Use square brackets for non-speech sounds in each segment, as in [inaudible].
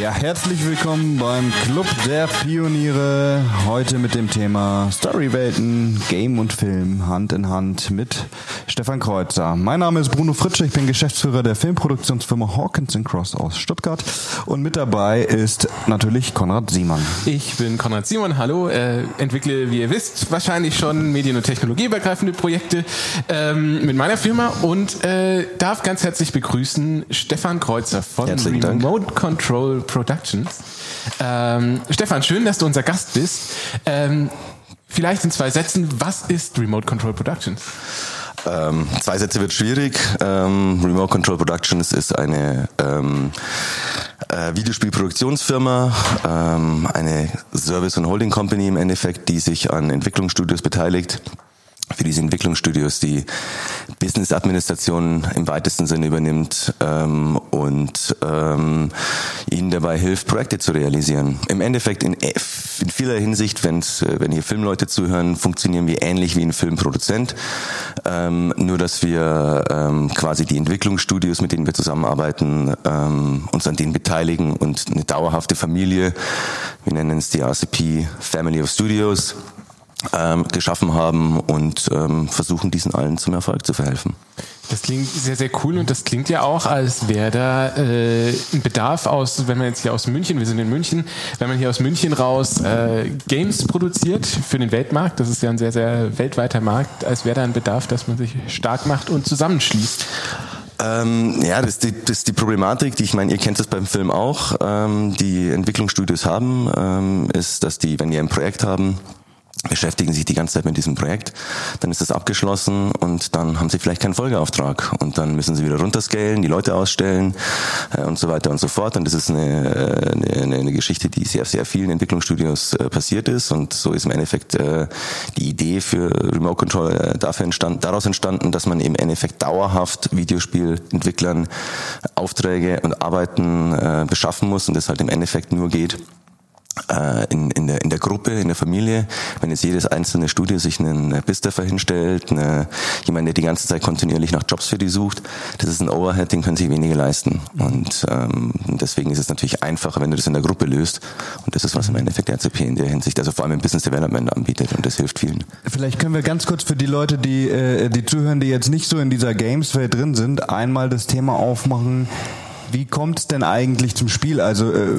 Ja, herzlich willkommen beim Club der Pioniere. Heute mit dem Thema Storywelten, Game und Film Hand in Hand mit Stefan Kreuzer. Mein Name ist Bruno Fritsche, ich bin Geschäftsführer der Filmproduktionsfirma Hawkins Cross aus Stuttgart und mit dabei ist natürlich Konrad Siemann. Ich bin Konrad Siemann, hallo, äh, entwickle, wie ihr wisst, wahrscheinlich schon medien- und technologieübergreifende Projekte ähm, mit meiner Firma und äh, darf ganz herzlich begrüßen Stefan Kreuzer von Herzlichen Remote Control Productions. Ähm, Stefan, schön, dass du unser Gast bist. Ähm, vielleicht in zwei Sätzen, was ist Remote Control Productions? Ähm, zwei Sätze wird schwierig. Ähm, Remote Control Productions ist eine ähm, äh, Videospielproduktionsfirma, ähm, eine Service- und Holding Company im Endeffekt, die sich an Entwicklungsstudios beteiligt für diese Entwicklungsstudios die Business-Administration im weitesten Sinne übernimmt ähm, und ähm, ihnen dabei hilft, Projekte zu realisieren. Im Endeffekt in, in vieler Hinsicht, wenn's, wenn hier Filmleute zuhören, funktionieren wir ähnlich wie ein Filmproduzent, ähm, nur dass wir ähm, quasi die Entwicklungsstudios, mit denen wir zusammenarbeiten, ähm, uns an denen beteiligen und eine dauerhafte Familie, wir nennen es die RCP Family of Studios, ähm, geschaffen haben und ähm, versuchen, diesen allen zum Erfolg zu verhelfen. Das klingt sehr, sehr cool und das klingt ja auch, als wäre da äh, ein Bedarf aus, wenn man jetzt hier aus München, wir sind in München, wenn man hier aus München raus äh, Games produziert für den Weltmarkt, das ist ja ein sehr, sehr weltweiter Markt, als wäre da ein Bedarf, dass man sich stark macht und zusammenschließt. Ähm, ja, das ist, die, das ist die Problematik, die ich meine, ihr kennt das beim Film auch, ähm, die Entwicklungsstudios haben, ähm, ist, dass die, wenn die ein Projekt haben, beschäftigen sich die ganze Zeit mit diesem Projekt, dann ist das abgeschlossen und dann haben sie vielleicht keinen Folgeauftrag. Und dann müssen sie wieder runterscalen, die Leute ausstellen äh, und so weiter und so fort. Und das ist eine, eine, eine Geschichte, die sehr, sehr vielen Entwicklungsstudios äh, passiert ist. Und so ist im Endeffekt äh, die Idee für Remote Control äh, dafür entstanden, daraus entstanden, dass man im Endeffekt dauerhaft Videospielentwicklern Aufträge und Arbeiten äh, beschaffen muss und das halt im Endeffekt nur geht, äh, in, in, der, in der Gruppe, in der Familie, wenn jetzt jedes einzelne Studio sich einen Bisteffer hinstellt, eine, jemand, der die ganze Zeit kontinuierlich nach Jobs für die sucht, das ist ein Overhead, den können sich wenige leisten. Und ähm, deswegen ist es natürlich einfacher, wenn du das in der Gruppe löst. Und das ist, was im Endeffekt RCP in der Hinsicht, also vor allem im Business Development anbietet und das hilft vielen. Vielleicht können wir ganz kurz für die Leute, die, äh, die zuhören, die jetzt nicht so in dieser Games-Welt drin sind, einmal das Thema aufmachen, wie kommt es denn eigentlich zum Spiel? Also äh,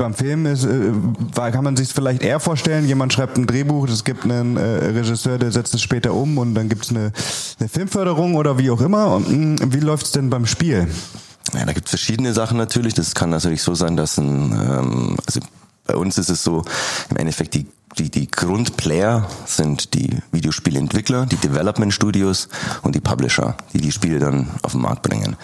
beim Film ist, äh, kann man sich vielleicht eher vorstellen, jemand schreibt ein Drehbuch, es gibt einen äh, Regisseur, der setzt es später um und dann gibt es eine, eine Filmförderung oder wie auch immer. Und, mh, wie läuft es denn beim Spiel? Ja, da gibt es verschiedene Sachen natürlich. Das kann natürlich so sein, dass ein, ähm, also bei uns ist es so, im Endeffekt die die, die Grundplayer sind die Videospielentwickler, die Development Studios und die Publisher, die die Spiele dann auf den Markt bringen.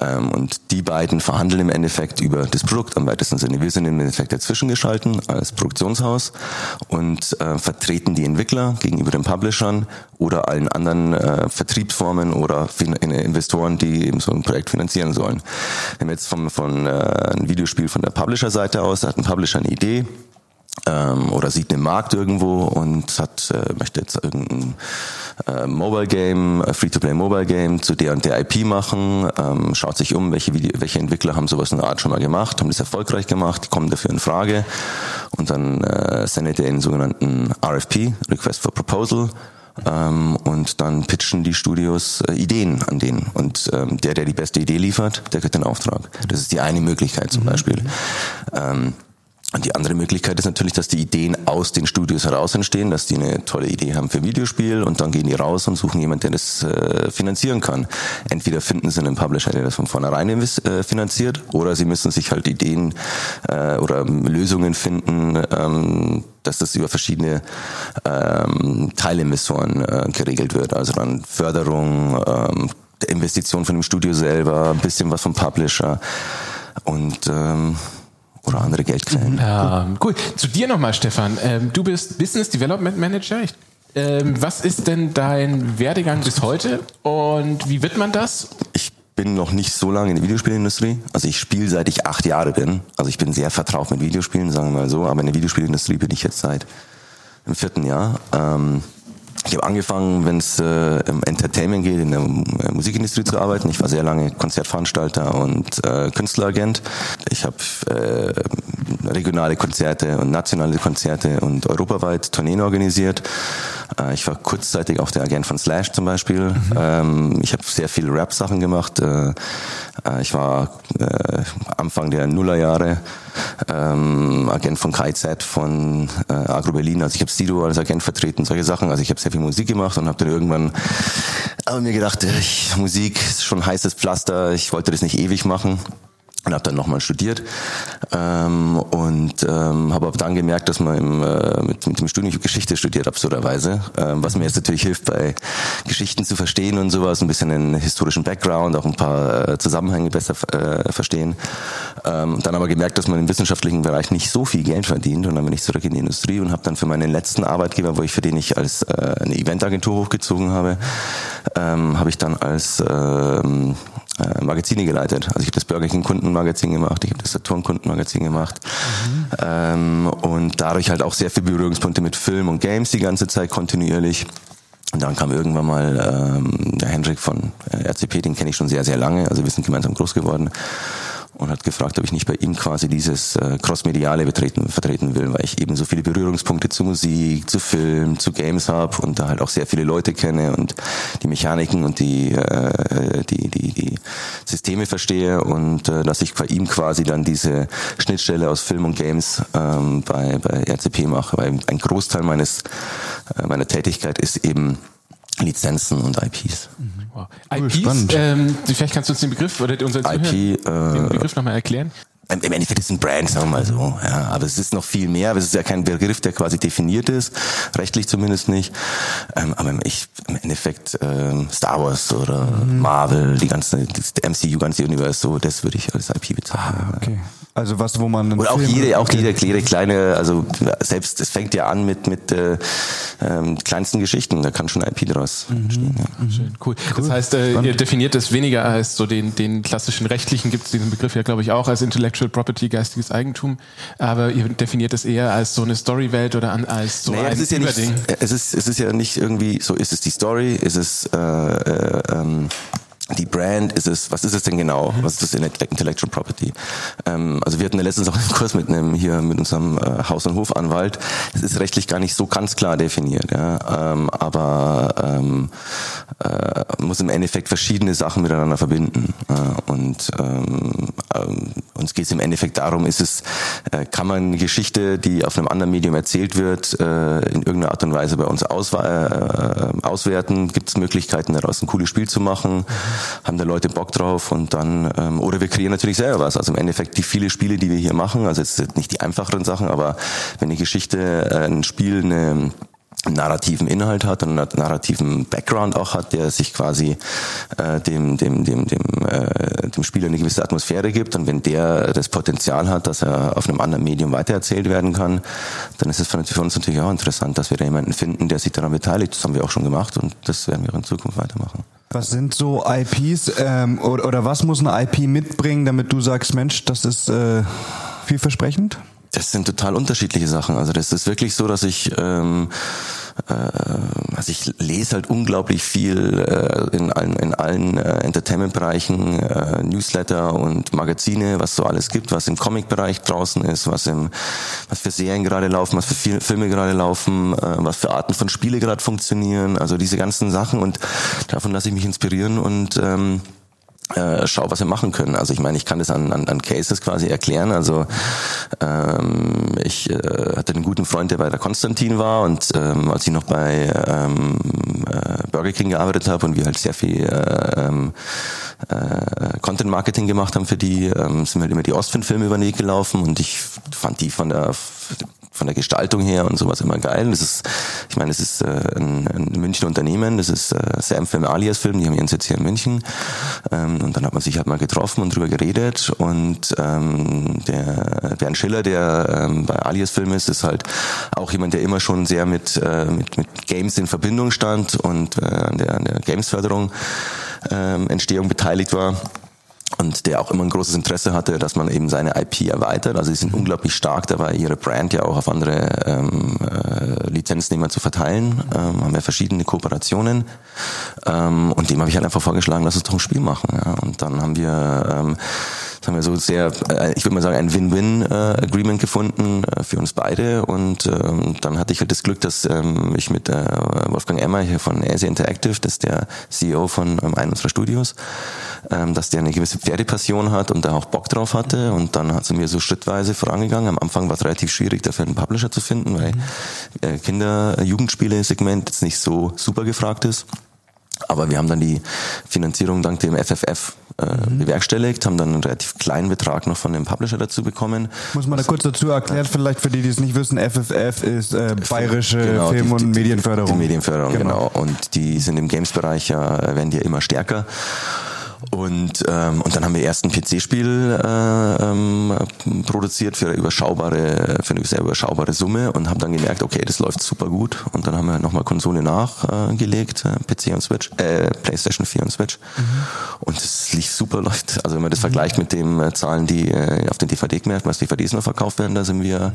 Ähm, und die beiden verhandeln im Endeffekt über das Produkt am weitesten Sinne. Wir sind im Endeffekt dazwischen geschalten als Produktionshaus und äh, vertreten die Entwickler gegenüber den Publishern oder allen anderen äh, Vertriebsformen oder fin Investoren, die eben so ein Projekt finanzieren sollen. Wenn wir jetzt vom, von äh, ein Videospiel von der Publisher-Seite aus, hat ein Publisher eine Idee, ähm, oder sieht einen Markt irgendwo und hat äh, möchte jetzt irgendein äh, Mobile Game, äh, Free-to-Play Mobile Game zu der und der IP machen, ähm, schaut sich um, welche, Video welche Entwickler haben sowas in der Art schon mal gemacht, haben das erfolgreich gemacht, die kommen dafür in Frage und dann äh, sendet er den sogenannten RFP, Request for Proposal, ähm, und dann pitchen die Studios äh, Ideen an denen. Und ähm, der, der die beste Idee liefert, der kriegt den Auftrag. Das ist die eine Möglichkeit zum mhm. Beispiel. Ähm, und die andere Möglichkeit ist natürlich, dass die Ideen aus den Studios heraus entstehen, dass die eine tolle Idee haben für Videospiel und dann gehen die raus und suchen jemanden, der das äh, finanzieren kann. Entweder finden sie einen Publisher, der das von vornherein äh, finanziert, oder sie müssen sich halt Ideen äh, oder Lösungen finden, ähm, dass das über verschiedene ähm, Teilinvestoren äh, geregelt wird. Also dann Förderung, ähm, Investition von dem Studio selber, ein bisschen was vom Publisher und ähm, oder andere Geldquellen. Ja, cool. Zu dir nochmal, Stefan. Ähm, du bist Business Development Manager. Ähm, was ist denn dein Werdegang bis heute und wie wird man das? Ich bin noch nicht so lange in der Videospielindustrie. Also ich spiele seit ich acht Jahre bin. Also ich bin sehr vertraut mit Videospielen, sagen wir mal so. Aber in der Videospielindustrie bin ich jetzt seit dem vierten Jahr. Ähm, ich habe angefangen, wenn es äh, um Entertainment geht, in der äh, Musikindustrie zu arbeiten. Ich war sehr lange Konzertveranstalter und äh, Künstleragent. Ich habe äh, regionale Konzerte und nationale Konzerte und europaweit Tourneen organisiert. Äh, ich war kurzzeitig auch der Agent von Slash zum Beispiel. Mhm. Ähm, ich habe sehr viel Rap-Sachen gemacht. Äh, äh ich war äh, Anfang der Nullerjahre ähm, Agent von KZ, von äh, Agro Berlin. Also ich habe Sido als Agent vertreten, solche Sachen. Also ich habe sehr viel Musik gemacht und habe dann irgendwann aber mir gedacht, ich, Musik ist schon heißes Pflaster. Ich wollte das nicht ewig machen und habe dann nochmal studiert. Ähm, und ähm, habe aber dann gemerkt, dass man im, äh, mit, mit dem Studium Geschichte studiert, absurderweise, ähm, was mir jetzt natürlich hilft, bei Geschichten zu verstehen und sowas, ein bisschen den historischen Background, auch ein paar äh, Zusammenhänge besser äh, verstehen. Ähm, dann aber gemerkt, dass man im wissenschaftlichen Bereich nicht so viel Geld verdient. Und dann bin ich zurück in die Industrie und habe dann für meinen letzten Arbeitgeber, wo ich für den ich als äh, eine Eventagentur hochgezogen habe, ähm, habe ich dann als ähm, äh, Magazine geleitet. Also ich habe das Burger King Kundenmagazin gemacht, ich habe das Saturn Kundenmagazin gemacht mhm. ähm, und dadurch halt auch sehr viele Berührungspunkte mit Film und Games die ganze Zeit kontinuierlich. Und dann kam irgendwann mal ähm, der Hendrik von äh, RCP, den kenne ich schon sehr, sehr lange, also wir sind gemeinsam groß geworden und hat gefragt, ob ich nicht bei ihm quasi dieses äh, Crossmediale betreten, vertreten will, weil ich eben so viele Berührungspunkte zu Musik, zu Film, zu Games habe und da halt auch sehr viele Leute kenne und die Mechaniken und die, äh, die, die, die Systeme verstehe und äh, dass ich bei ihm quasi dann diese Schnittstelle aus Film und Games ähm, bei, bei RCP mache, weil ein Großteil meines äh, meiner Tätigkeit ist eben Lizenzen und IPs. Mhm. Wow. IPs, ähm, vielleicht kannst du uns den Begriff oder unseren Zuhörern IP, äh, den Begriff nochmal erklären. Im Endeffekt ist es ein Brand, sagen wir mal so. Ja, aber es ist noch viel mehr. Aber es ist ja kein Begriff, der quasi definiert ist, rechtlich zumindest nicht. Ähm, aber ich, im Endeffekt ähm, Star Wars oder mhm. Marvel, die ganze das MCU, ganze Universum, so, das würde ich als IP bezeichnen. Ah, okay. Also was, wo man oder auch jede, auch jede, jede kleine, also selbst es fängt ja an mit mit äh, ähm, kleinsten Geschichten. Da kann schon IP draus mhm. stehen. Ja. Mhm. Schön, cool. cool. Das heißt, äh, ihr definiert das weniger als so den den klassischen rechtlichen gibt es diesen Begriff ja glaube ich auch als Intellectual Property, geistiges Eigentum, aber ihr definiert es eher als so eine Storywelt oder an, als so naja, ein es ist ja Nicht, es, ist, es ist ja nicht irgendwie so, ist es die Story, ist es äh, äh, ähm, die Brand, ist es, was ist es denn genau? Mhm. Was ist das Intellectual Property? Ähm, also wir hatten ja letztens auch einen Kurs mit einem hier mit unserem äh, Haus- und Hofanwalt. Es ist rechtlich gar nicht so ganz klar definiert, ja. Ähm, aber ähm, äh, muss im Endeffekt verschiedene Sachen miteinander verbinden. Äh, und ähm, äh, uns geht es im Endeffekt darum, ist es, äh, kann man eine Geschichte, die auf einem anderen Medium erzählt wird, äh, in irgendeiner Art und Weise bei uns äh, auswerten? Gibt es Möglichkeiten, daraus ein cooles Spiel zu machen? Haben da Leute Bock drauf und dann, ähm, oder wir kreieren natürlich selber was. Also im Endeffekt die viele Spiele, die wir hier machen, also jetzt nicht die einfacheren Sachen, aber wenn die Geschichte, äh, ein Spiel eine narrativen Inhalt hat, einen narrativen Background auch hat, der sich quasi äh, dem dem dem dem äh, dem Spieler eine gewisse Atmosphäre gibt und wenn der das Potenzial hat, dass er auf einem anderen Medium weitererzählt werden kann, dann ist es für uns natürlich auch interessant, dass wir da jemanden finden, der sich daran beteiligt. Das haben wir auch schon gemacht und das werden wir auch in Zukunft weitermachen. Was sind so IPs ähm, oder, oder was muss eine IP mitbringen, damit du sagst, Mensch, das ist äh, vielversprechend? Das sind total unterschiedliche Sachen. Also das ist wirklich so, dass ich ähm, äh, also ich lese halt unglaublich viel äh, in allen, in allen äh, Entertainment-Bereichen, äh, Newsletter und Magazine, was so alles gibt, was im Comic-Bereich draußen ist, was im, was für Serien gerade laufen, was für Filme gerade laufen, äh, was für Arten von Spiele gerade funktionieren, also diese ganzen Sachen und davon lasse ich mich inspirieren und ähm, äh, schau, was wir machen können. Also ich meine, ich kann das an, an, an Cases quasi erklären. Also ähm, ich äh, hatte einen guten Freund, der bei der Konstantin war und ähm, als ich noch bei ähm, äh, Burger King gearbeitet habe und wir halt sehr viel äh, ähm, äh, Content Marketing gemacht haben für die, ähm, sind halt immer die Ostfin-Filme über den Weg gelaufen und ich fand die von der von der Gestaltung her und sowas immer geil. Das ist, ich meine, das ist äh, ein, ein Münchner Unternehmen, das ist äh, Sam Film Alias Film, die haben ihren Sitz hier in München. Ähm, und dann hat man sich halt mal getroffen und drüber geredet. Und ähm, der Bernd Schiller, der ähm, bei Alias Film ist, ist halt auch jemand, der immer schon sehr mit, äh, mit, mit Games in Verbindung stand und äh, an der, an der Games-Förderung ähm, Entstehung beteiligt war. Und der auch immer ein großes Interesse hatte, dass man eben seine IP erweitert. Also sie sind unglaublich stark dabei, ihre Brand ja auch auf andere ähm, äh, Lizenznehmer zu verteilen. Ähm, haben ja verschiedene Kooperationen. Ähm, und dem habe ich halt einfach vorgeschlagen, lass uns doch ein Spiel machen. Ja. Und dann haben wir ähm, haben wir so sehr, äh, ich würde mal sagen, ein Win-Win-Agreement gefunden äh, für uns beide. Und ähm, dann hatte ich halt das Glück, dass ähm, ich mit äh, Wolfgang Emmer hier von Asia Interactive, das ist der CEO von ähm, einem unserer Studios, ähm, dass der eine gewisse Pferdepassion hat und da auch Bock drauf hatte. Und dann hat sie mir so schrittweise vorangegangen. Am Anfang war es relativ schwierig, dafür einen Publisher zu finden, weil äh, Kinder-Jugendspiele-Segment jetzt nicht so super gefragt ist. Aber wir haben dann die Finanzierung dank dem FFF äh, mhm. bewerkstelligt, haben dann einen relativ kleinen Betrag noch von dem Publisher dazu bekommen. Muss man da kurz dazu erklären, vielleicht für die, die es nicht wissen, FFF ist äh, bayerische genau, Film- und die, die, Medienförderung. Die Medienförderung, genau. genau. Und die sind im Games-Bereich ja, werden die ja immer stärker. Und, ähm, und dann haben wir erst ein PC-Spiel äh, ähm, produziert für eine überschaubare, für eine sehr überschaubare Summe und haben dann gemerkt, okay, das läuft super gut. Und dann haben wir nochmal Konsole nachgelegt, äh, PC und Switch, äh, PlayStation 4 und Switch. Mhm. Und es lief super, läuft. Also wenn man das mhm. vergleicht mit den äh, Zahlen, die äh, auf den DVD-Märkten, was DVDs noch verkauft werden, da sind wir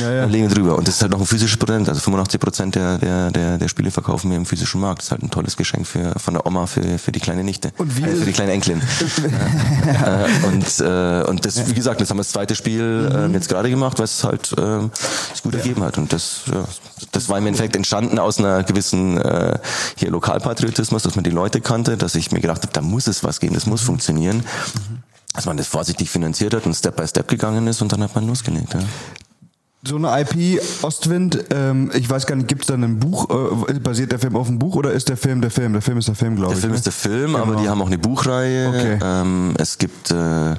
ja, ja. legen drüber. Und das ist halt noch ein physisches Produkt. Also 85 Prozent der, der, der, der Spiele verkaufen wir im physischen Markt. Das ist halt ein tolles Geschenk für, von der Oma für, für die kleine Nichte. Und wie, also für die kleine Enkelin. [laughs] äh, und, äh, und das, wie gesagt, das haben wir das zweite Spiel äh, jetzt gerade gemacht, weil es halt äh, es gut ergeben hat. Und das, ja, das war im Endeffekt entstanden aus einer gewissen äh, hier Lokalpatriotismus, dass man die Leute kannte, dass ich mir gedacht habe, da muss es was gehen, das muss funktionieren. Dass man das vorsichtig finanziert hat und Step by Step gegangen ist und dann hat man losgelegt. Ja. So eine IP Ostwind, ähm, ich weiß gar nicht, gibt es da ein Buch, äh, basiert der Film auf einem Buch oder ist der Film der Film? Der Film ist der Film, glaube ich. Der Film ne? ist der Film, genau. aber die haben auch eine Buchreihe. Okay. Ähm, es gibt äh,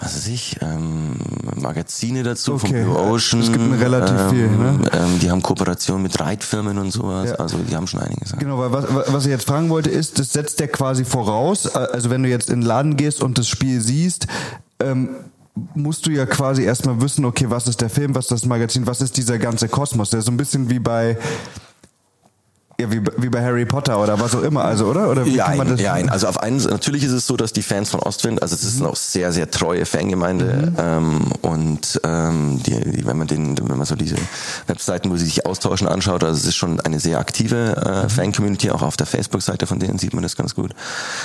was weiß ich, ähm, Magazine dazu okay. von Blue Ocean. Es gibt relativ ähm, viel, ne? Ähm, die haben Kooperation mit Reitfirmen und sowas. Ja. Also die haben schon einiges. Genau, weil was, was ich jetzt fragen wollte ist, das setzt der quasi voraus, also wenn du jetzt in den Laden gehst und das Spiel siehst, ähm, musst du ja quasi erstmal wissen, okay, was ist der Film, was ist das Magazin, was ist dieser ganze Kosmos, der so ein bisschen wie bei ja, wie, wie bei Harry Potter oder was auch immer, also, oder? Oder wie ja, kann man das? Ja, also auf einen, natürlich ist es so, dass die Fans von Ostwind, also es ist mhm. eine sehr, sehr treue Fangemeinde mhm. ähm, und ähm, die, die, wenn man den, wenn man so diese Webseiten, wo sie sich austauschen, anschaut, also es ist schon eine sehr aktive äh, mhm. Fan-Community, auch auf der Facebook-Seite von denen sieht man das ganz gut.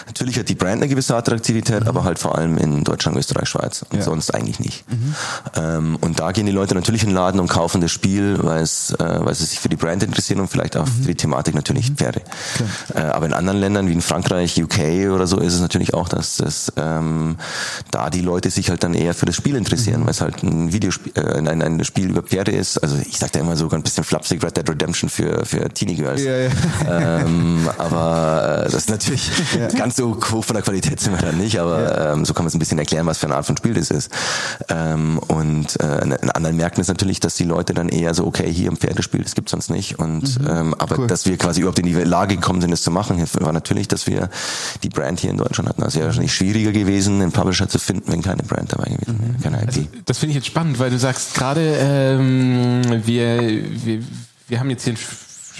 Natürlich hat die Brand eine gewisse Attraktivität, mhm. aber halt vor allem in Deutschland, Österreich, Schweiz und ja. sonst eigentlich nicht. Mhm. Ähm, und da gehen die Leute natürlich in den Laden und kaufen das Spiel, weil es, äh, weil sie sich für die Brand interessieren und vielleicht auch mhm. für die Thematik Thematik natürlich mhm. Pferde. Äh, aber in anderen Ländern wie in Frankreich, UK oder so ist es natürlich auch, dass das, ähm, da die Leute sich halt dann eher für das Spiel interessieren, mhm. weil es halt ein Videospiel, äh, ein, ein Spiel über Pferde ist. Also ich sag da immer sogar ein bisschen flapsig Red Dead Redemption für, für Teenie Girls. Ja, ja. Ähm, [laughs] aber äh, das ist natürlich ja. ganz so hoch von der Qualität sind wir dann nicht, aber ähm, so kann man es ein bisschen erklären, was für eine Art von Spiel das ist. Ähm, und äh, in anderen Märkten ist natürlich, dass die Leute dann eher so, okay, hier im Pferdespiel, das gibt's sonst nicht. Und mhm. ähm, aber cool. dass wir wir quasi überhaupt in die Lage gekommen sind, es zu machen, war natürlich, dass wir die Brand hier in Deutschland hatten. Also wäre wahrscheinlich schwieriger gewesen, einen Publisher zu finden, wenn keine Brand dabei gewesen wäre, keine IP. Also, das finde ich jetzt spannend, weil du sagst gerade, ähm, wir, wir, wir haben jetzt hier ein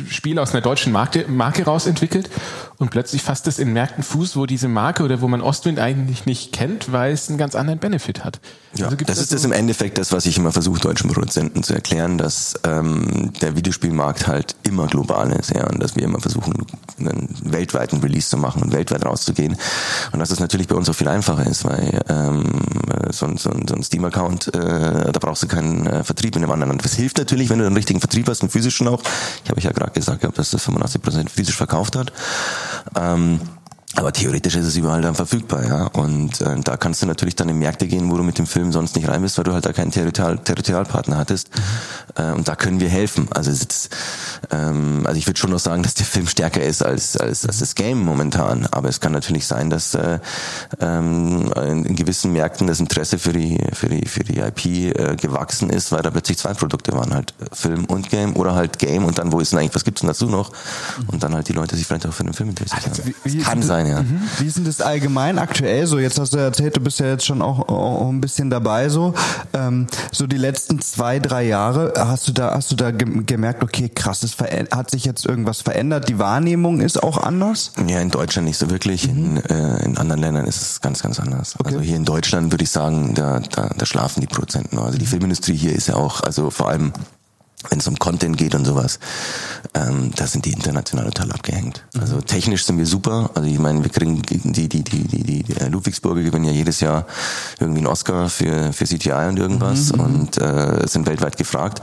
Spiel aus einer deutschen Marke, Marke rausentwickelt und plötzlich fasst es in Märkten Fuß, wo diese Marke oder wo man Ostwind eigentlich nicht kennt, weil es einen ganz anderen Benefit hat. Ja, also das ist das im Endeffekt das, was ich immer versuche, deutschen Produzenten zu erklären, dass ähm, der Videospielmarkt halt immer global ist, ja, und dass wir immer versuchen, einen weltweiten Release zu machen und weltweit rauszugehen. Und dass es natürlich bei uns auch viel einfacher ist, weil ähm, so, ein, so, ein, so ein Steam-Account, äh, da brauchst du keinen äh, Vertrieb in einem anderen Land. Das hilft natürlich, wenn du einen richtigen Vertrieb hast, einen physischen auch. Ich habe ja gerade gesagt, dass das 85% physisch verkauft hat. Ähm, aber theoretisch ist es überall dann verfügbar, ja. Und äh, da kannst du natürlich dann in Märkte gehen, wo du mit dem Film sonst nicht rein bist, weil du halt da keinen Territorial Territorialpartner hattest. Äh, und da können wir helfen. Also, es ist, ähm, also ich würde schon noch sagen, dass der Film stärker ist als, als, als das Game momentan. Aber es kann natürlich sein, dass äh, ähm, in, gewissen Märkten das Interesse für die, für die, für die IP äh, gewachsen ist, weil da plötzlich zwei Produkte waren, halt Film und Game oder halt Game und dann, wo ist denn eigentlich, was gibt's denn dazu noch? Und dann halt die Leute sich vielleicht auch für den Film interessieren. Also, kann sein allgemein, ja. Mhm. Wie ist denn das allgemein aktuell so? Jetzt hast du erzählt, du bist ja jetzt schon auch, auch ein bisschen dabei so. Ähm, so die letzten zwei, drei Jahre, hast du da, hast du da gemerkt, okay, krass, es hat sich jetzt irgendwas verändert, die Wahrnehmung ist auch anders? Ja, in Deutschland nicht so wirklich. Mhm. In, äh, in anderen Ländern ist es ganz, ganz anders. Okay. Also hier in Deutschland würde ich sagen, da, da, da schlafen die Produzenten. Also die Filmindustrie hier ist ja auch, also vor allem wenn es um Content geht und sowas, ähm, da sind die international total abgehängt. Mhm. Also technisch sind wir super. Also ich meine, wir kriegen die die die die die, die Ludwigsburger gewinnen ja jedes Jahr irgendwie einen Oscar für für CGI und irgendwas mhm. und äh, sind weltweit gefragt.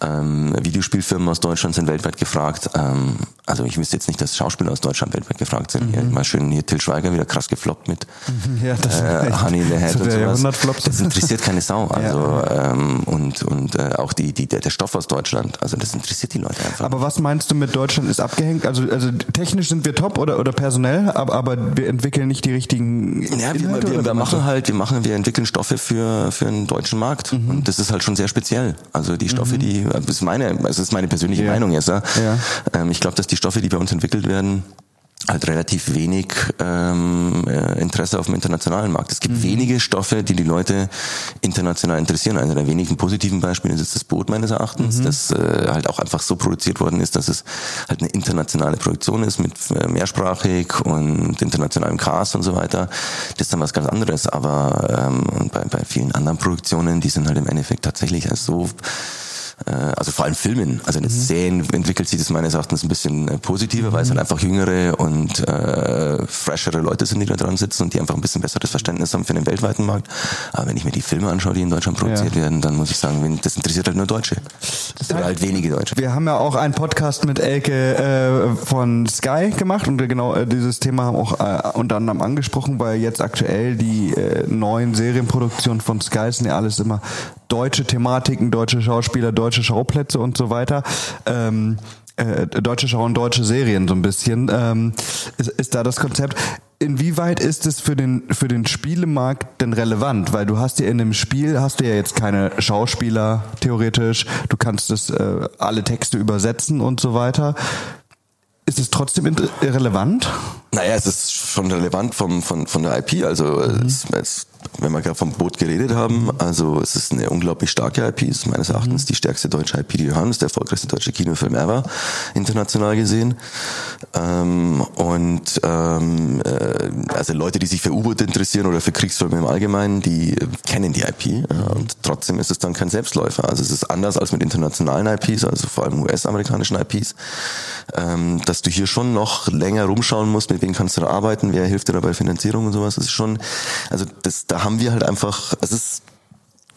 Ähm, Videospielfirmen aus Deutschland sind weltweit gefragt. Ähm, also ich wüsste jetzt nicht, dass Schauspieler aus Deutschland weltweit gefragt sind. Mhm. Hier, mal schön hier Till Schweiger wieder krass gefloppt mit ja, das äh, Honey in the Head und sowas. Das interessiert keine Sau. [laughs] Also ja. ähm, und und äh, auch die die der, der Stoff aus Deutschland. Also das interessiert die Leute einfach. Aber was meinst du mit Deutschland ist abgehängt? Also, also technisch sind wir top oder, oder personell, aber, aber wir entwickeln nicht die richtigen. Ja, wir, wir, wir machen halt, wir machen, wir entwickeln Stoffe für, für einen deutschen Markt. Mhm. Und das ist halt schon sehr speziell. Also die Stoffe, mhm. die, das ist meine, das ist meine persönliche ja. Meinung jetzt. Ja. ja. Ähm, ich glaube, dass die Stoffe, die bei uns entwickelt werden, halt relativ wenig ähm, äh, Interesse auf dem internationalen Markt. Es gibt mhm. wenige Stoffe, die die Leute international interessieren. Einer der wenigen positiven Beispiele ist das Boot meines Erachtens, mhm. das äh, halt auch einfach so produziert worden ist, dass es halt eine internationale Produktion ist mit äh, mehrsprachig und internationalem Cast und so weiter. Das ist dann was ganz anderes. Aber ähm, bei, bei vielen anderen Produktionen, die sind halt im Endeffekt tatsächlich als so also vor allem Filmen. Also in den mhm. Serien entwickelt sich das meines Erachtens ein bisschen äh, positiver, weil es halt mhm. einfach jüngere und äh, freshere Leute sind, die da dran sitzen und die einfach ein bisschen besseres Verständnis haben für den weltweiten Markt. Aber wenn ich mir die Filme anschaue, die in Deutschland produziert ja. werden, dann muss ich sagen, das interessiert halt nur Deutsche. Das Oder halt wenige Deutsche. Wir haben ja auch einen Podcast mit Elke äh, von Sky gemacht und genau äh, dieses Thema haben auch äh, unter anderem angesprochen, weil jetzt aktuell die äh, neuen Serienproduktionen von Sky sind ja alles immer deutsche Thematiken, deutsche Schauspieler, deutsche Schauplätze und so weiter. Ähm, äh, deutsche Schau und deutsche Serien so ein bisschen ähm, ist, ist da das Konzept. Inwieweit ist es für den für den Spielemarkt denn relevant? Weil du hast ja in dem Spiel hast du ja jetzt keine Schauspieler theoretisch. Du kannst das äh, alle Texte übersetzen und so weiter. Ist es trotzdem relevant? Naja, es ist schon relevant vom, von, von der IP. Also mhm. es, es wenn wir gerade vom Boot geredet haben, also es ist eine unglaublich starke IP, es ist meines Erachtens die stärkste deutsche IP, die wir haben, es ist der erfolgreichste deutsche Kinofilm ever, international gesehen. Ähm, und ähm, äh, also Leute, die sich für U-Boot interessieren oder für Kriegsfilme im Allgemeinen, die kennen die IP ja, und trotzdem ist es dann kein Selbstläufer. Also es ist anders als mit internationalen IPs, also vor allem US-amerikanischen IPs, ähm, dass du hier schon noch länger rumschauen musst, mit wem kannst du da arbeiten, wer hilft dir dabei Finanzierung und sowas. Das ist schon, also das da haben wir halt einfach, es ist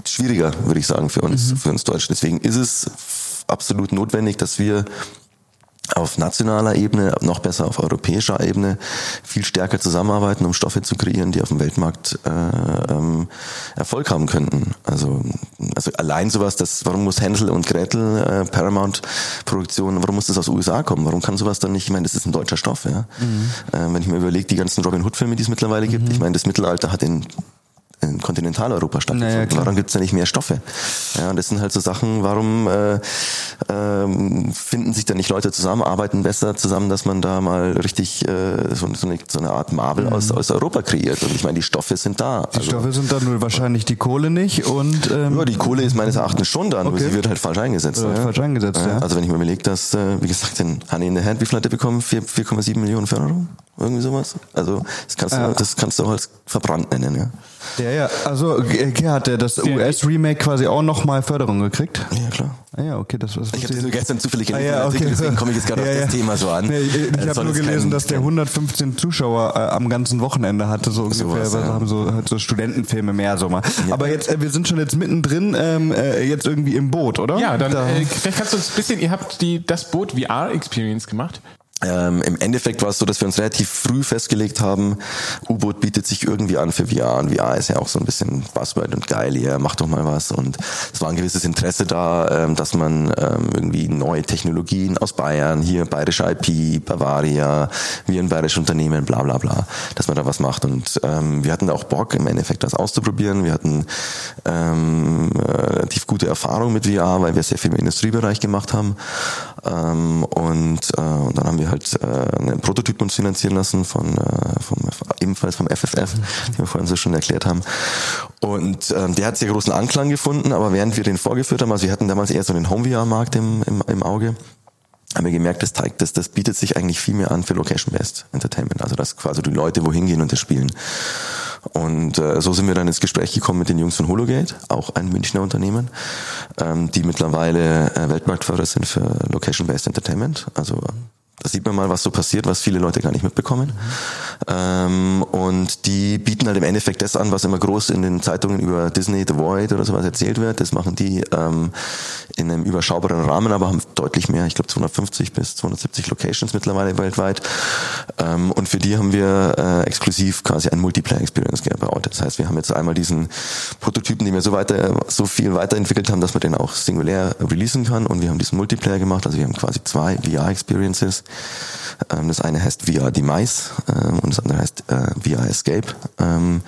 schwieriger, würde ich sagen, für uns, mhm. für uns Deutschen. Deswegen ist es absolut notwendig, dass wir auf nationaler Ebene, noch besser auf europäischer Ebene viel stärker zusammenarbeiten, um Stoffe zu kreieren, die auf dem Weltmarkt äh, ähm, Erfolg haben könnten. Also, also allein sowas, das, warum muss Hänsel und Gretel, äh, Paramount Produktion, warum muss das aus USA kommen? Warum kann sowas dann nicht, ich meine, das ist ein deutscher Stoff, ja. Mhm. Äh, wenn ich mir überlege, die ganzen Robin Hood Filme, die es mittlerweile gibt, mhm. ich meine, das Mittelalter hat in in Kontinentaleuropa stattgefunden. Naja, warum gibt's da nicht mehr Stoffe? Ja, und das sind halt so Sachen, warum äh, äh, finden sich da nicht Leute zusammen, arbeiten besser zusammen, dass man da mal richtig äh, so, so, eine, so eine Art Marvel mhm. aus, aus Europa kreiert. Und ich meine, die Stoffe sind da. Die also, Stoffe sind da, nur wahrscheinlich die Kohle nicht. Und, ähm, ja, die Kohle ist meines Erachtens schon da, nur okay. sie wird halt falsch eingesetzt. Ja. Falsch eingesetzt, ja. Also wenn ich mir überlege, dass, äh, wie gesagt, den Honey in the Hand, wie viel hat der bekommen? 4,7 Millionen Förderung? Irgendwie sowas. Also das kannst du, das kannst du auch als verbrannt nennen, ja. Ja, ja. Also hat der das US-Remake quasi auch nochmal Förderung gekriegt? Ja, klar. Ah, ja, okay, das was. Ich habe das nur gestern zufällig gelesen, ah, ja, okay. deswegen komme ich jetzt gerade ja, auf das. Thema so an. Nee, ich ich äh, habe nur gelesen, dass der 115 Zuschauer äh, am ganzen Wochenende hatte, so ungefähr. So was, ja. haben so, halt so Studentenfilme mehr so mal. Aber jetzt, äh, wir sind schon jetzt mittendrin, ähm, äh, jetzt irgendwie im Boot, oder? Ja, dann da. äh, vielleicht kannst du uns ein bisschen, ihr habt die das Boot VR Experience gemacht. Ähm, Im Endeffekt war es so, dass wir uns relativ früh festgelegt haben, U-Boot bietet sich irgendwie an für VR und VR ist ja auch so ein bisschen Buzzword und geil, ja, mach doch mal was. Und es war ein gewisses Interesse da, ähm, dass man ähm, irgendwie neue Technologien aus Bayern, hier bayerische IP, Bavaria, wir ein bayerisches Unternehmen, bla bla bla, dass man da was macht. Und ähm, wir hatten auch Bock im Endeffekt das auszuprobieren, wir hatten ähm, relativ gute Erfahrung mit VR, weil wir sehr viel im Industriebereich gemacht haben Ähm, und, äh, und dann haben wir halt äh, einen Prototyp uns finanzieren lassen von, äh, vom, ebenfalls vom FFF, den wir vorhin so schon erklärt haben. Und ähm, der hat sehr großen Anklang gefunden, aber während wir den vorgeführt haben, also wir hatten damals eher so den Home-VR-Markt im, im, im Auge, haben wir gemerkt, das, das, das bietet sich eigentlich viel mehr an für Location-Based Entertainment. Also dass quasi die Leute wohin gehen und das spielen. Und äh, so sind wir dann ins Gespräch gekommen mit den Jungs von Hologate, auch ein Münchner Unternehmen, ähm, die mittlerweile äh, Weltmarktführer sind für Location-Based Entertainment. Also da sieht man mal, was so passiert, was viele Leute gar nicht mitbekommen. Ähm, und die bieten halt im Endeffekt das an, was immer groß in den Zeitungen über Disney, The Void oder sowas erzählt wird. Das machen die ähm, in einem überschaubaren Rahmen, aber haben deutlich mehr, ich glaube 250 bis 270 Locations mittlerweile weltweit. Ähm, und für die haben wir äh, exklusiv quasi ein Multiplayer-Experience gebaut. Das heißt, wir haben jetzt einmal diesen Prototypen, den wir so weiter, so viel weiterentwickelt haben, dass man den auch singulär releasen kann. Und wir haben diesen Multiplayer gemacht. Also wir haben quasi zwei VR-Experiences. Ähm, das eine heißt VR Demise ähm, und das andere heißt äh, VR Escape. Ähm,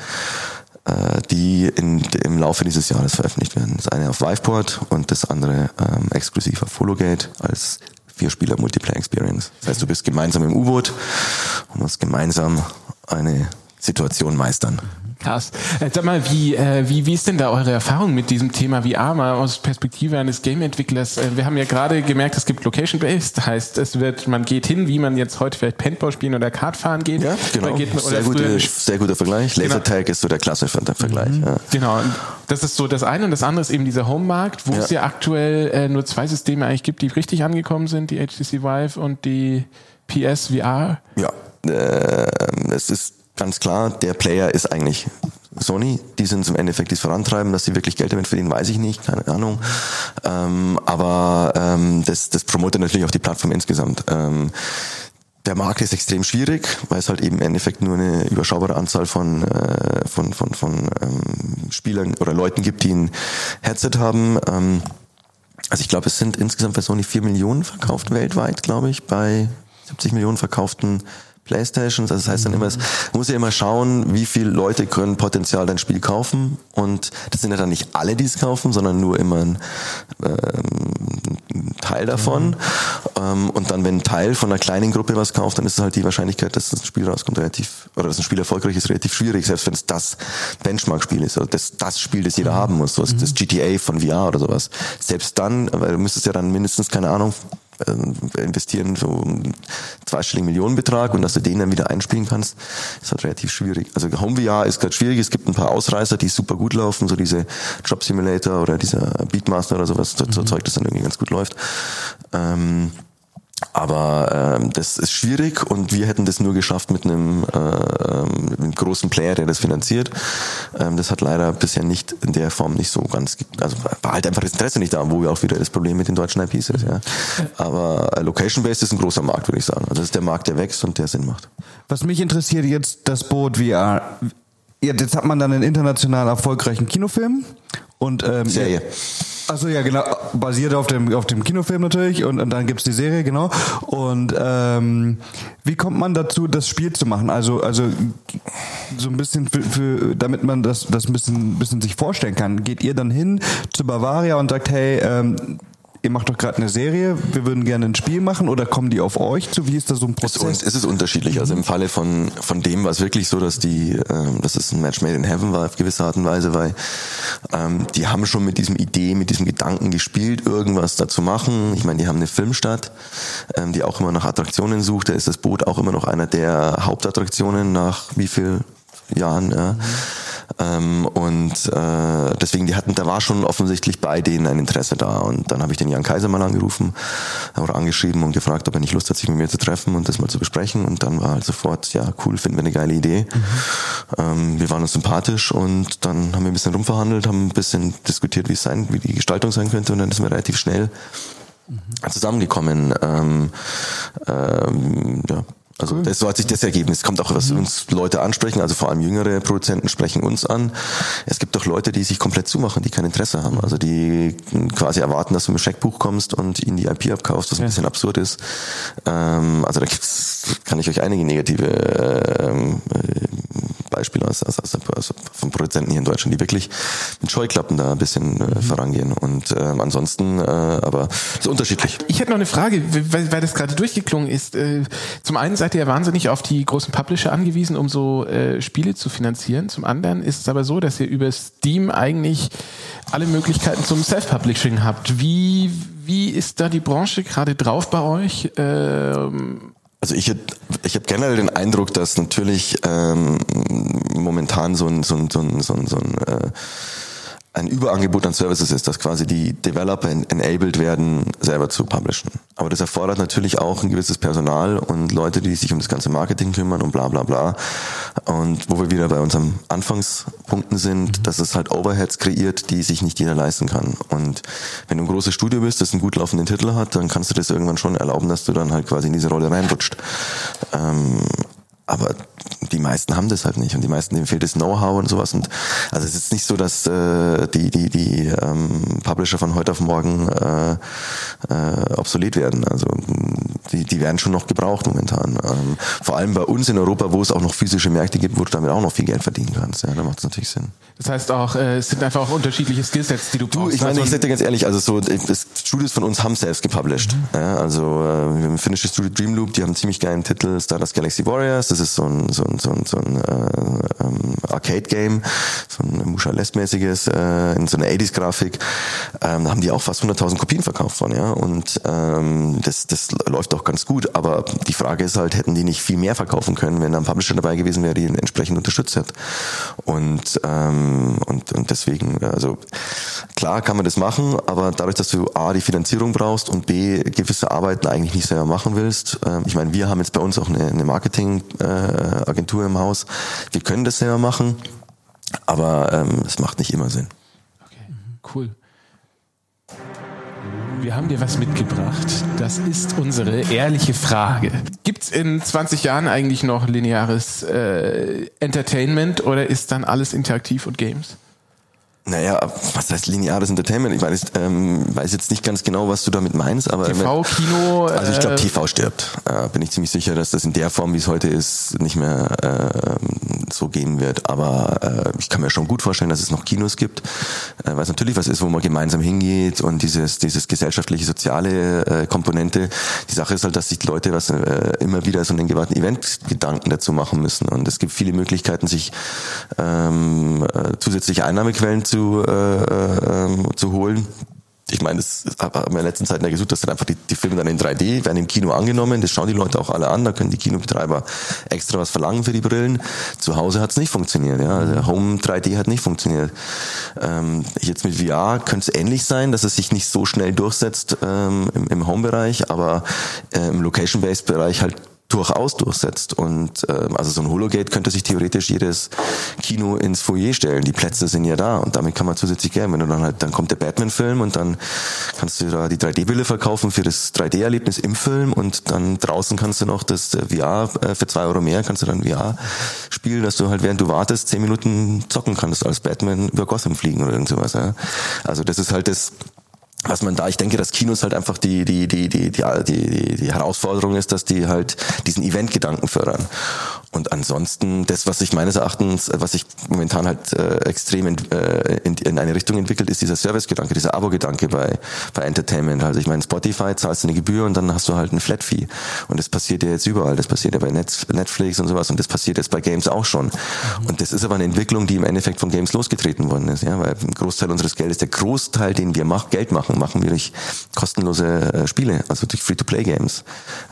äh, die in, im Laufe dieses Jahres veröffentlicht werden. Das eine auf Viveport und das andere exklusiv auf Fologate als Vierspieler Multiplayer Experience. Das heißt, du bist gemeinsam im U-Boot und musst gemeinsam eine Situation meistern. Krass. Äh, sag mal, wie, äh, wie, wie ist denn da eure Erfahrung mit diesem Thema VR mal aus Perspektive eines Game-Entwicklers? Äh, wir haben ja gerade gemerkt, es gibt Location-Based, heißt, es wird, man geht hin, wie man jetzt heute vielleicht Paintball spielen oder Kart fahren geht. Ja, genau. Geht man, sehr, gute, sehr guter Vergleich. Genau. Lasertag genau. ist so der klassische Vergleich. Mhm. Ja. Genau. Das ist so das eine und das andere ist eben dieser Home-Markt, wo ja. es ja aktuell äh, nur zwei Systeme eigentlich gibt, die richtig angekommen sind, die HTC Vive und die PS VR. Ja, äh, es ist ganz klar, der Player ist eigentlich Sony. Die sind zum Endeffekt das Vorantreiben, dass sie wirklich Geld damit verdienen, weiß ich nicht, keine Ahnung. Ähm, aber ähm, das, das promotet natürlich auch die Plattform insgesamt. Ähm, der Markt ist extrem schwierig, weil es halt eben im Endeffekt nur eine überschaubare Anzahl von, äh, von, von, von ähm, Spielern oder Leuten gibt, die ein Headset haben. Ähm, also ich glaube, es sind insgesamt bei Sony vier Millionen verkauft weltweit, glaube ich, bei 70 Millionen verkauften Playstations. Also das heißt dann immer, es muss ja immer schauen, wie viele Leute können potenziell dein Spiel kaufen. Und das sind ja dann nicht alle, die es kaufen, sondern nur immer ein, ähm, Teil davon. Mhm. Ähm, und dann, wenn ein Teil von einer kleinen Gruppe was kauft, dann ist es halt die Wahrscheinlichkeit, dass das Spiel rauskommt, relativ, oder dass ein Spiel erfolgreich ist, relativ schwierig, selbst wenn es das Benchmark-Spiel ist, oder das, das Spiel, das jeder mhm. haben muss, so mhm. das GTA von VR oder sowas. Selbst dann, weil du müsstest ja dann mindestens, keine Ahnung, investieren so einen zweistelligen Millionenbetrag und dass du den dann wieder einspielen kannst, ist halt relativ schwierig. Also Home VR ist gerade schwierig. Es gibt ein paar Ausreißer, die super gut laufen, so diese Job Simulator oder dieser Beatmaster oder sowas, so, so mhm. Zeug, das dann irgendwie ganz gut läuft. Ähm, aber ähm, das ist schwierig und wir hätten das nur geschafft mit einem, äh, mit einem großen Player, der das finanziert. Ähm, das hat leider bisher nicht in der Form nicht so ganz, also war halt einfach das Interesse nicht da, wo wir auch wieder das Problem mit den deutschen IPs ist. Ja. Aber äh, Location-Based ist ein großer Markt, würde ich sagen. Also das ist der Markt, der wächst und der Sinn macht. Was mich interessiert jetzt, das Boot VR. Jetzt hat man dann einen international erfolgreichen Kinofilm und ähm, Serie. Achso, ja, genau. Basiert auf dem, auf dem Kinofilm natürlich und, und dann gibt's die Serie, genau. Und ähm, wie kommt man dazu, das Spiel zu machen? Also, also so ein bisschen für, für damit man das, das ein bisschen, bisschen sich vorstellen kann. Geht ihr dann hin zu Bavaria und sagt, hey, ähm, ihr macht doch gerade eine Serie, wir würden gerne ein Spiel machen oder kommen die auf euch zu? Wie ist da so ein Prozess? Es, es ist unterschiedlich. Also im Falle von, von dem war es wirklich so, dass die, ähm, dass es ein Match made in heaven war auf gewisse Art und Weise, weil ähm, die haben schon mit diesem Idee, mit diesem Gedanken gespielt, irgendwas dazu machen. Ich meine, die haben eine Filmstadt, ähm, die auch immer nach Attraktionen sucht. Da ist das Boot auch immer noch einer der Hauptattraktionen nach wie viel Jahren. Äh, mhm. Ähm, und äh, deswegen, die hatten, da war schon offensichtlich bei denen ein Interesse da. Und dann habe ich den Jan Kaiser mal angerufen oder angeschrieben und gefragt, ob er nicht Lust hat, sich mit mir zu treffen und das mal zu besprechen. Und dann war halt sofort, ja, cool, finden wir eine geile Idee. Mhm. Ähm, wir waren uns sympathisch und dann haben wir ein bisschen rumverhandelt, haben ein bisschen diskutiert, wie es sein, wie die Gestaltung sein könnte. Und dann ist mir relativ schnell mhm. zusammengekommen. Ähm, ähm, ja, also das, so hat sich das ergeben. Es kommt auch, was mhm. uns Leute ansprechen, also vor allem jüngere Produzenten sprechen uns an. Es gibt doch Leute, die sich komplett zumachen, die kein Interesse haben. Also die quasi erwarten, dass du mit dem Scheckbuch kommst und ihnen die IP abkaufst, was ja. ein bisschen absurd ist. Ähm, also da gibt's, kann ich euch einige negative ähm, Beispiele aus, aus, aus, aus von Produzenten hier in Deutschland, die wirklich mit Scheuklappen da ein bisschen äh, vorangehen. Und ähm, ansonsten, äh, aber ist unterschiedlich. Ich hätte noch eine Frage, weil, weil das gerade durchgeklungen ist. Äh, zum einen seid ihr ja wahnsinnig auf die großen Publisher angewiesen, um so äh, Spiele zu finanzieren. Zum anderen ist es aber so, dass ihr über Steam eigentlich alle Möglichkeiten zum Self-Publishing habt. Wie, wie ist da die Branche gerade drauf bei euch? Ähm also ich, ich habe generell den Eindruck, dass natürlich ähm, momentan so ein, so ein, so ein, so ein, so ein äh, ein Überangebot an Services ist, dass quasi die Developer enabled werden, selber zu publishen. Aber das erfordert natürlich auch ein gewisses Personal und Leute, die sich um das ganze Marketing kümmern und bla bla bla. Und wo wir wieder bei unseren Anfangspunkten sind, mhm. dass es halt Overheads kreiert, die sich nicht jeder leisten kann. Und wenn du ein großes Studio bist, das einen gut laufenden Titel hat, dann kannst du das irgendwann schon erlauben, dass du dann halt quasi in diese Rolle reinrutscht. Aber die meisten haben das halt nicht und die meisten denen fehlt das Know-how und sowas und also es ist nicht so, dass äh, die die die ähm, Publisher von heute auf morgen äh, äh, obsolet werden. Also die die werden schon noch gebraucht momentan. Ähm, vor allem bei uns in Europa, wo es auch noch physische Märkte gibt, wo du damit auch noch viel Geld verdienen kannst. Ja, da macht es natürlich Sinn. Das heißt auch, äh, es sind einfach auch unterschiedliche Skillsets, die du brauchst. Du, ich meine, ich sag dir ganz ehrlich, also so das Studios von uns haben selbst gepublished. Mhm. Ja, also äh, wir haben finnisches Studio Dreamloop, die haben einen ziemlich geilen Titel, Stardust Galaxy Warriors. Das ist so ein so ein so ein, so ein äh, ähm, Arcade-Game, so ein Musha Lest-mäßiges, äh, in so einer 80s-Grafik. Ähm, haben die auch fast 100.000 Kopien verkauft von, ja. Und ähm, das das läuft auch ganz gut. Aber die Frage ist halt, hätten die nicht viel mehr verkaufen können, wenn da ein Publisher dabei gewesen wäre, die ihn entsprechend unterstützt hat. Und ähm, und, und deswegen, also klar kann man das machen, aber dadurch, dass du A, die Finanzierung brauchst und B, gewisse Arbeiten eigentlich nicht selber machen willst. Ähm, ich meine, wir haben jetzt bei uns auch eine, eine Marketingagentur äh, im Haus. Wir können das selber machen, aber ähm, es macht nicht immer Sinn. Okay, cool. Wir haben dir was mitgebracht. Das ist unsere ehrliche Frage. Gibt es in 20 Jahren eigentlich noch lineares äh, Entertainment oder ist dann alles interaktiv und Games? Naja, was heißt lineares Entertainment? Ich weiß, ähm, weiß jetzt nicht ganz genau, was du damit meinst, aber TV, Kino. Also ich glaube, äh, TV stirbt. Äh, bin ich ziemlich sicher, dass das in der Form, wie es heute ist, nicht mehr äh, so gehen wird. Aber äh, ich kann mir schon gut vorstellen, dass es noch Kinos gibt, äh, weil es natürlich was ist, wo man gemeinsam hingeht und dieses dieses gesellschaftliche soziale äh, Komponente. Die Sache ist halt, dass sich Leute was äh, immer wieder so einen gewagten Event-Gedanken dazu machen müssen. Und es gibt viele Möglichkeiten, sich ähm, äh, zusätzliche Einnahmequellen zu äh, äh, zu holen. Ich meine, das haben wir in der letzten Zeit ja gesucht, dass dann einfach die, die Filme dann in 3D werden im Kino angenommen, das schauen die Leute auch alle an, da können die Kinobetreiber extra was verlangen für die Brillen. Zu Hause hat es nicht funktioniert, ja. Also Home 3D hat nicht funktioniert. Ähm, jetzt mit VR könnte es ähnlich sein, dass es sich nicht so schnell durchsetzt ähm, im, im Home-Bereich, aber äh, im Location-Based-Bereich halt durchaus durchsetzt. Und äh, also so ein Hologate könnte sich theoretisch jedes Kino ins Foyer stellen. Die Plätze sind ja da und damit kann man zusätzlich gern, wenn du dann halt, dann kommt der Batman-Film und dann kannst du da die 3D-Brille verkaufen für das 3D-Erlebnis im Film und dann draußen kannst du noch das äh, VR äh, für zwei Euro mehr, kannst du dann VR spielen, dass du halt während du wartest zehn Minuten zocken kannst als Batman über Gotham fliegen oder irgend sowas. Ja. Also das ist halt das was man da, ich denke, dass Kinos halt einfach die, die, die, die, die, die, die Herausforderung ist, dass die halt diesen Eventgedanken fördern. Und ansonsten, das, was sich meines Erachtens, was sich momentan halt äh, extrem in, äh, in, in eine Richtung entwickelt, ist dieser Service-Gedanke, dieser Abo-Gedanke bei, bei Entertainment. Also ich meine, Spotify zahlst du eine Gebühr und dann hast du halt ein Flat-Fee. Und das passiert ja jetzt überall. Das passiert ja bei Netflix und sowas und das passiert jetzt bei Games auch schon. Und das ist aber eine Entwicklung, die im Endeffekt von Games losgetreten worden ist. Ja, weil ein Großteil unseres Geldes, der Großteil, den wir machen, Geld machen, machen wir durch kostenlose äh, Spiele, also durch Free-to-Play-Games.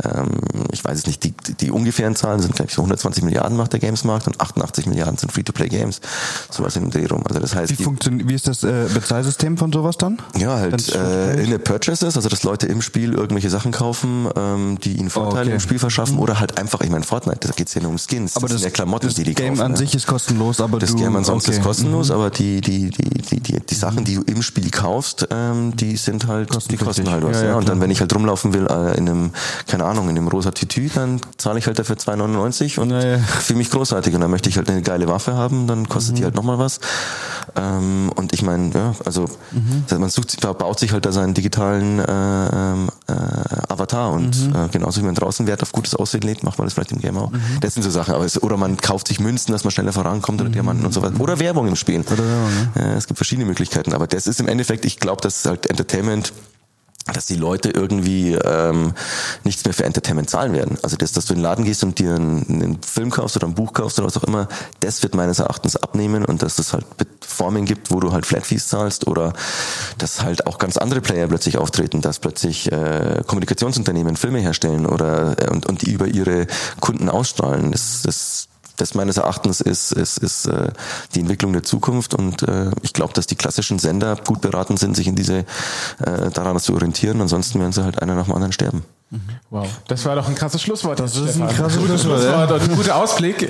Ähm, ich weiß es nicht, die, die ungefähren Zahlen sind, glaube ich, so 120 120 Milliarden macht der Gamesmarkt und 88 Milliarden sind Free-to-Play-Games. Sowas im Dreh rum. Also das heißt, wie, funktioniert, wie ist das äh, Bezahlsystem von sowas dann? Ja, halt äh, in der Purchases, also dass Leute im Spiel irgendwelche Sachen kaufen, ähm, die ihnen Vorteile oh, okay. im Spiel verschaffen oder halt einfach, ich meine Fortnite, da geht's ja nur um Skins, aber das, sind ja Klamotten, das die die Game kaufen. an ja. sich ist kostenlos, aber das du, Game ansonsten okay. ist kostenlos, mhm. aber die die die die die, die Sachen, die du im Spiel kaufst, ähm, die sind halt, die kosten halt was. Ja, ja, und dann, wenn ich halt rumlaufen will äh, in einem, keine Ahnung, in einem rosa Tütü, dann zahle ich halt dafür 2,99 und Naja. für mich großartig. Und dann möchte ich halt eine geile Waffe haben, dann kostet die halt nochmal was. Ähm, und ich meine, ja, also man sucht, baut sich halt da seinen digitalen äh, ähm, äh, Avatar und äh, genauso wie man draußen Wert auf gutes Aussehen legt, macht man das vielleicht im Game auch. Das sind so Sachen. Aber es, oder man kauft sich Münzen, dass man schneller vorankommt oder Diamanten und so weiter. Oder Werbung im Spiel. Oder Werbung, ja. Es gibt verschiedene Möglichkeiten. Aber das ist im Endeffekt, ich glaube, dass halt Entertainment dass die Leute irgendwie ähm, nichts mehr für Entertainment zahlen werden. Also das, dass du in den Laden gehst und dir einen, einen Film kaufst oder ein Buch kaufst oder was auch immer, das wird meines Erachtens abnehmen und dass es halt Forming gibt, wo du halt Flat Fees zahlst oder dass halt auch ganz andere Player plötzlich auftreten, dass plötzlich äh, Kommunikationsunternehmen Filme herstellen oder äh, und, und die über ihre Kunden ausstrahlen. Das, das das meines Erachtens ist, ist, ist äh, die Entwicklung der Zukunft und äh, ich glaube, dass die klassischen Sender gut beraten sind, sich in diese äh, daran zu orientieren. Ansonsten werden sie halt einer nach dem anderen sterben. Wow, das war doch ein krasses Schlusswort. Das ist Stefan. ein krasses Gutes Schlusswort, und ein guter Ausblick.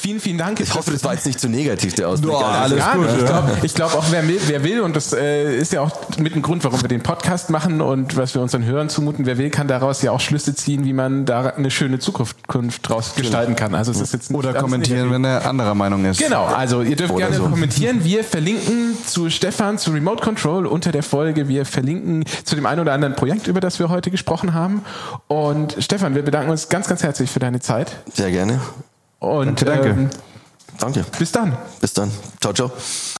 Vielen, vielen Dank. Ich hoffe, das war jetzt nicht zu negativ, der Ausblick. Boah, Also, alles Gar gut. Ich ja. glaube glaub auch, wer will, wer will, und das äh, ist ja auch mit ein Grund, warum wir den Podcast machen und was wir unseren Hörern zumuten, wer will, kann daraus ja auch Schlüsse ziehen, wie man da eine schöne Zukunft draus gestalten kann. Also es ist jetzt nicht Oder kommentieren, wenn er anderer Meinung ist. Genau, also ihr dürft Oder gerne so. kommentieren. Wir verlinken zu Stefan, zu Remote Control unter der Folge. Wir verlinken zu dem einen oder anderen Projekt, über das wir heute gesprochen haben. Und Stefan, wir bedanken uns ganz, ganz herzlich für deine Zeit. Sehr gerne. Und Danke, danke. Ähm, Danke. bis dann. Bis dann. Ciao, ciao.